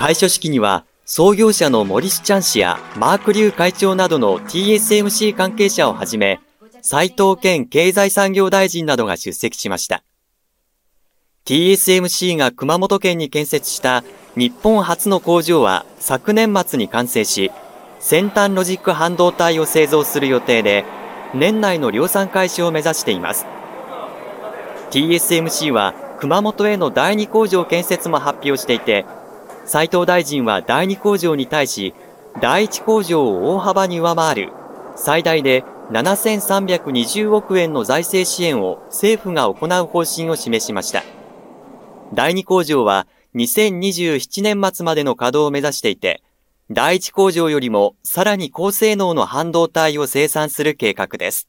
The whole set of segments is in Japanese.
開所式には創業者のモリス・チャン氏やマーク・リュー会長などの TSMC 関係者をはじめ、斉藤健経済産業大臣などが出席しました。TSMC が熊本県に建設した日本初の工場は昨年末に完成し、先端ロジック半導体を製造する予定で、年内の量産開始を目指しています。TSMC は熊本への第2工場建設も発表していて、斉藤大臣は第2工場に対し、第1工場を大幅に上回る最大で7320億円の財政支援を政府が行う方針を示しました。第2工場は2027年末までの稼働を目指していて、第1工場よりもさらに高性能の半導体を生産する計画です。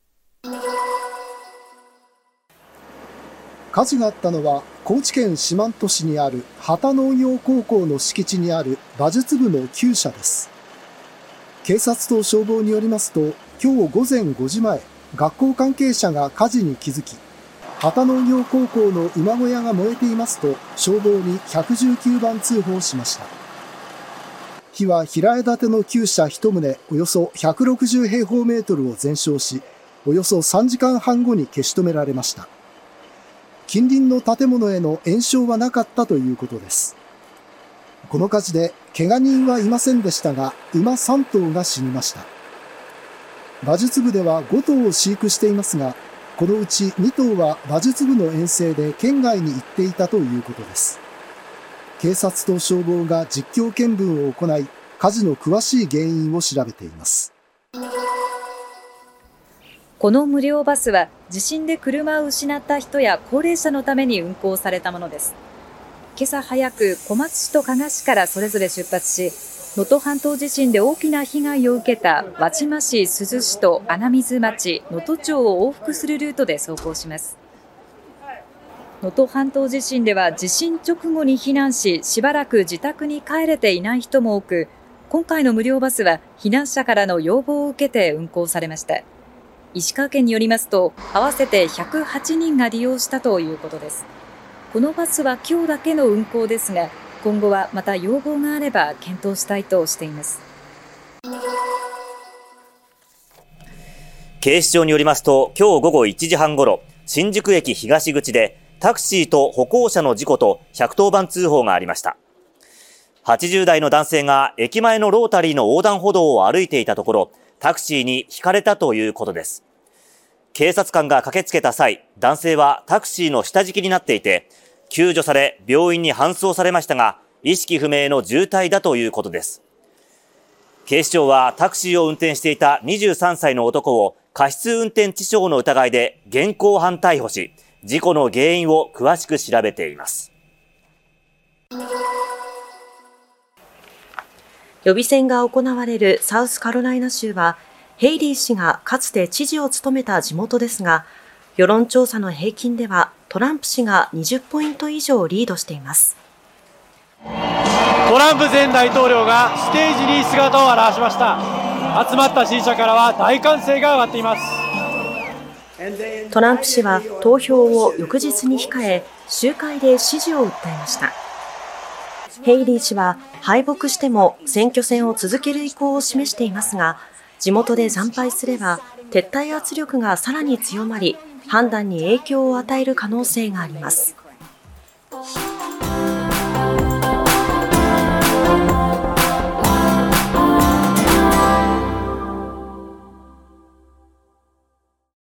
火事があったのは高知県四万十市にある旗農業高校の敷地にある馬術部の厩舎です。警察と消防によりますと、今日午前5時前、学校関係者が火事に気づき、旗農業高校の馬小屋が燃えていますと消防に119番通報しました。火は平屋建ての厩舎1棟およそ160平方メートルを全焼し、およそ3時間半後に消し止められました。近隣の建物への延焼はなかったということです。この火事で怪我人はいませんでしたが、馬3頭が死にました。馬術部では5頭を飼育していますが、このうち2頭は馬術部の遠征で県外に行っていたということです。警察と消防が実況見分を行い、火事の詳しい原因を調べています。この無料バスは地震で車を失った人や高齢者のために運行されたものです。今朝早く小松市と加賀市からそれぞれ出発し、能登半島地震で大きな被害を受けた輪島市、珠洲市と穴水町、能登町を往復するルートで走行します。能登半島地震では地震直後に避難し、しばらく自宅に帰れていない人も多く、今回の無料バスは避難者からの要望を受けて運行されました。石川県によりますと、合わせて108人が利用したということです。このバスは今日だけの運行ですが、今後はまた要望があれば検討したいとしています。警視庁によりますと、今日午後1時半ごろ、新宿駅東口でタクシーと歩行者の事故と110番通報がありました。80代の男性が駅前のロータリーの横断歩道を歩いていたところ、タクシーにひかれたということです。警察官が駆けつけた際、男性はタクシーの下敷きになっていて、救助され病院に搬送されましたが、意識不明の重体だということです。警視庁はタクシーを運転していた23歳の男を過失運転致傷の疑いで現行犯逮捕し、事故の原因を詳しく調べています。予備選が行われるサウスカロライナ州は、ヘイリー氏がかつて知事を務めた地元ですが、世論調査の平均ではトランプ氏が20ポイント以上リードしています。トランプ前大統領がステージに姿を現しました。集まった支持者からは大歓声が上がっています。トランプ氏は投票を翌日に控え、集会で支持を訴えました。ヘイリー氏は敗北しても選挙戦を続ける意向を示していますが、地元で惨敗すれば撤退圧力がさらに強まり、判断に影響を与える可能性があります。